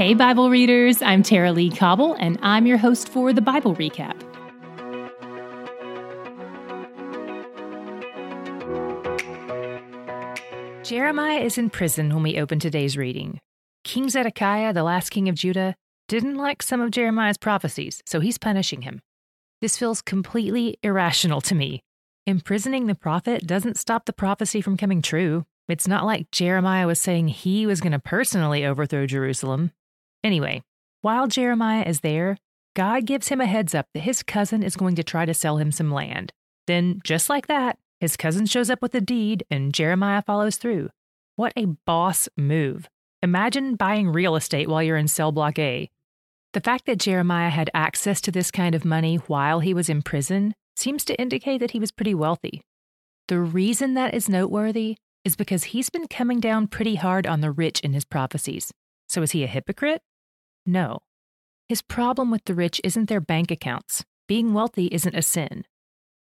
Hey, Bible readers, I'm Tara Lee Cobble, and I'm your host for the Bible Recap. Jeremiah is in prison when we open today's reading. King Zedekiah, the last king of Judah, didn't like some of Jeremiah's prophecies, so he's punishing him. This feels completely irrational to me. Imprisoning the prophet doesn't stop the prophecy from coming true. It's not like Jeremiah was saying he was going to personally overthrow Jerusalem. Anyway, while Jeremiah is there, God gives him a heads up that his cousin is going to try to sell him some land. Then, just like that, his cousin shows up with a deed and Jeremiah follows through. What a boss move. Imagine buying real estate while you're in cell block A. The fact that Jeremiah had access to this kind of money while he was in prison seems to indicate that he was pretty wealthy. The reason that is noteworthy is because he's been coming down pretty hard on the rich in his prophecies. So is he a hypocrite? No. His problem with the rich isn't their bank accounts. Being wealthy isn't a sin.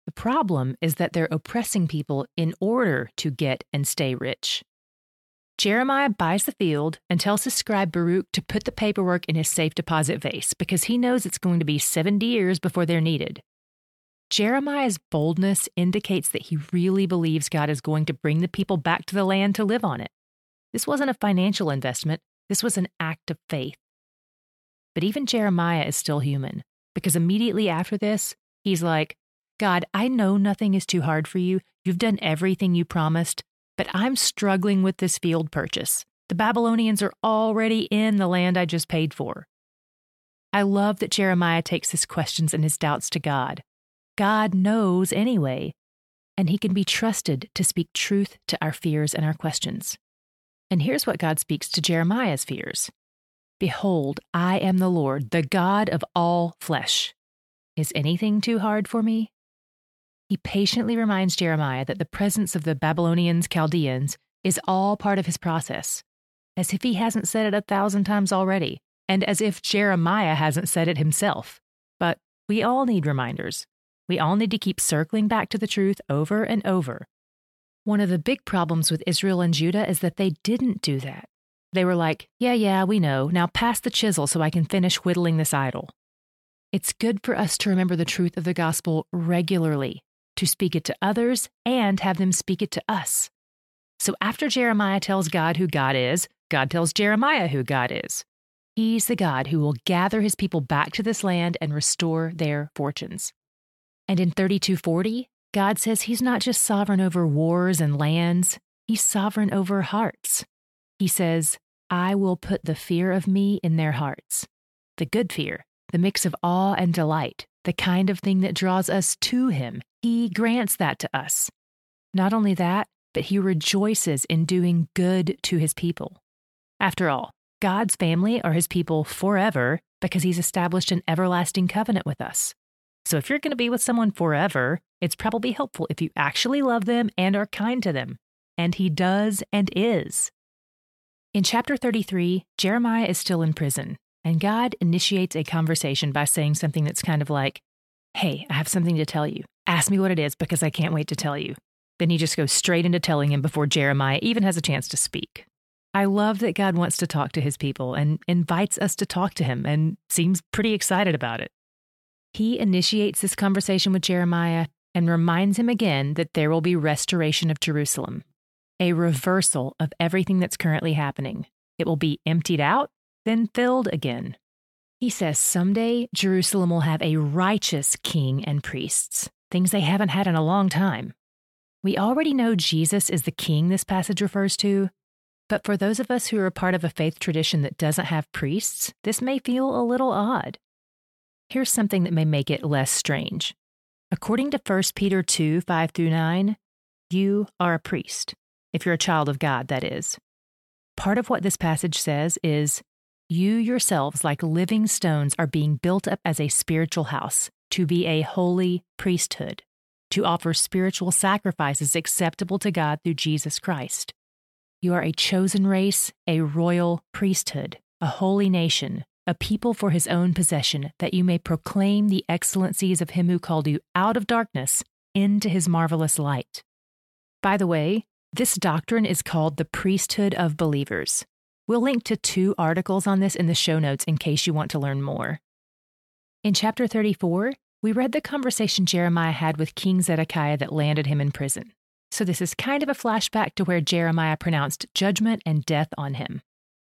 The problem is that they're oppressing people in order to get and stay rich. Jeremiah buys the field and tells his scribe Baruch to put the paperwork in his safe deposit vase because he knows it's going to be 70 years before they're needed. Jeremiah's boldness indicates that he really believes God is going to bring the people back to the land to live on it. This wasn't a financial investment, this was an act of faith. But even Jeremiah is still human, because immediately after this, he's like, God, I know nothing is too hard for you. You've done everything you promised, but I'm struggling with this field purchase. The Babylonians are already in the land I just paid for. I love that Jeremiah takes his questions and his doubts to God. God knows anyway, and he can be trusted to speak truth to our fears and our questions. And here's what God speaks to Jeremiah's fears Behold, I am the Lord, the God of all flesh. Is anything too hard for me? He patiently reminds Jeremiah that the presence of the Babylonians, Chaldeans, is all part of his process, as if he hasn't said it a thousand times already, and as if Jeremiah hasn't said it himself. But we all need reminders. We all need to keep circling back to the truth over and over. One of the big problems with Israel and Judah is that they didn't do that. They were like, yeah, yeah, we know. Now pass the chisel so I can finish whittling this idol. It's good for us to remember the truth of the gospel regularly, to speak it to others and have them speak it to us. So after Jeremiah tells God who God is, God tells Jeremiah who God is. He's the God who will gather his people back to this land and restore their fortunes. And in 3240, God says he's not just sovereign over wars and lands, he's sovereign over hearts. He says, I will put the fear of me in their hearts. The good fear, the mix of awe and delight, the kind of thing that draws us to him. He grants that to us. Not only that, but he rejoices in doing good to his people. After all, God's family are his people forever because he's established an everlasting covenant with us. So if you're going to be with someone forever, it's probably helpful if you actually love them and are kind to them. And he does and is. In chapter 33, Jeremiah is still in prison, and God initiates a conversation by saying something that's kind of like, Hey, I have something to tell you. Ask me what it is because I can't wait to tell you. Then he just goes straight into telling him before Jeremiah even has a chance to speak. I love that God wants to talk to his people and invites us to talk to him and seems pretty excited about it. He initiates this conversation with Jeremiah and reminds him again that there will be restoration of Jerusalem, a reversal of everything that's currently happening. It will be emptied out, then filled again. He says someday Jerusalem will have a righteous king and priests, things they haven't had in a long time. We already know Jesus is the king this passage refers to, but for those of us who are part of a faith tradition that doesn't have priests, this may feel a little odd. Here's something that may make it less strange. According to 1 Peter 2 5 through 9, you are a priest, if you're a child of God, that is. Part of what this passage says is, You yourselves, like living stones, are being built up as a spiritual house to be a holy priesthood, to offer spiritual sacrifices acceptable to God through Jesus Christ. You are a chosen race, a royal priesthood, a holy nation a people for his own possession, that you may proclaim the excellencies of him who called you out of darkness into his marvelous light. By the way, this doctrine is called the priesthood of believers. We'll link to two articles on this in the show notes in case you want to learn more. In chapter 34, we read the conversation Jeremiah had with King Zedekiah that landed him in prison. So, this is kind of a flashback to where Jeremiah pronounced judgment and death on him.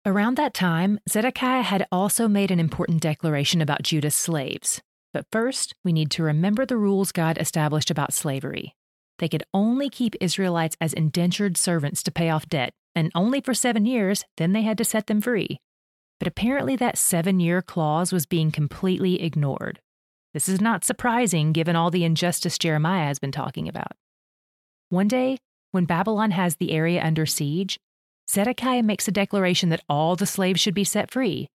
Around that time, Zedekiah had also made an important declaration about Judah's slaves. But first, we need to remember the rules God established about slavery. They could only keep Israelites as indentured servants to pay off debt, and only for seven years, then they had to set them free. But apparently, that seven year clause was being completely ignored. This is not surprising given all the injustice Jeremiah has been talking about. One day, when Babylon has the area under siege, Zedekiah makes a declaration that all the slaves should be set free,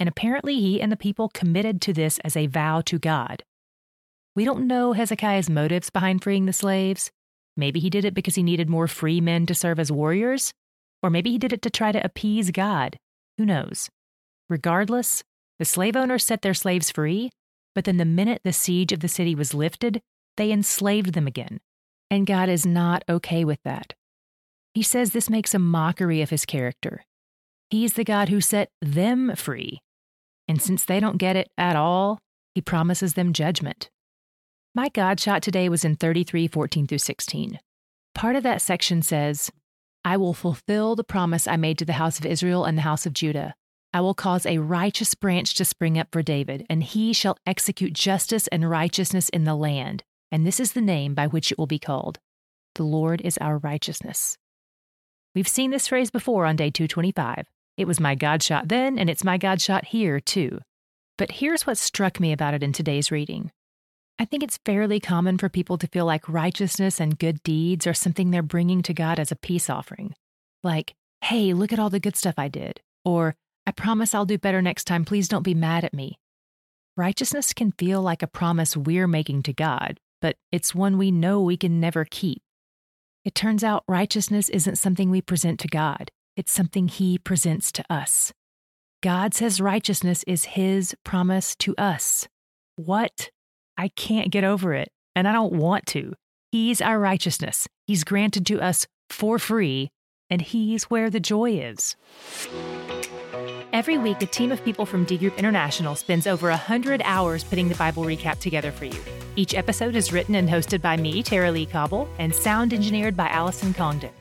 and apparently he and the people committed to this as a vow to God. We don't know Hezekiah's motives behind freeing the slaves. Maybe he did it because he needed more free men to serve as warriors, or maybe he did it to try to appease God. Who knows? Regardless, the slave owners set their slaves free, but then the minute the siege of the city was lifted, they enslaved them again. And God is not okay with that. He says this makes a mockery of his character. He's the God who set them free. And since they don't get it at all, he promises them judgment. My God shot today was in 33 14 through 16. Part of that section says, I will fulfill the promise I made to the house of Israel and the house of Judah. I will cause a righteous branch to spring up for David, and he shall execute justice and righteousness in the land. And this is the name by which it will be called The Lord is our righteousness. We've seen this phrase before on day 225. It was my God shot then, and it's my God shot here, too. But here's what struck me about it in today's reading. I think it's fairly common for people to feel like righteousness and good deeds are something they're bringing to God as a peace offering. Like, hey, look at all the good stuff I did. Or, I promise I'll do better next time. Please don't be mad at me. Righteousness can feel like a promise we're making to God, but it's one we know we can never keep. It turns out righteousness isn't something we present to God, it's something He presents to us. God says righteousness is His promise to us. What? I can't get over it, and I don't want to. He's our righteousness. He's granted to us for free, and He's where the joy is. Every week, a team of people from D Group International spends over 100 hours putting the Bible recap together for you. Each episode is written and hosted by me, Tara Lee Cobble, and sound engineered by Allison Congdon.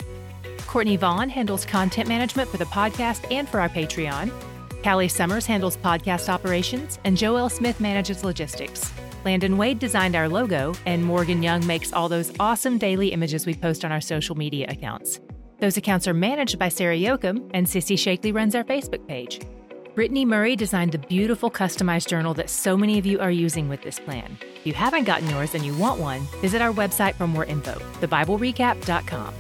Courtney Vaughn handles content management for the podcast and for our Patreon. Callie Summers handles podcast operations, and Joel Smith manages logistics. Landon Wade designed our logo, and Morgan Young makes all those awesome daily images we post on our social media accounts. Those accounts are managed by Sarah Yoakum, and Sissy Shakely runs our Facebook page. Brittany Murray designed the beautiful customized journal that so many of you are using with this plan. If you haven't gotten yours and you want one, visit our website for more info, thebiblerecap.com.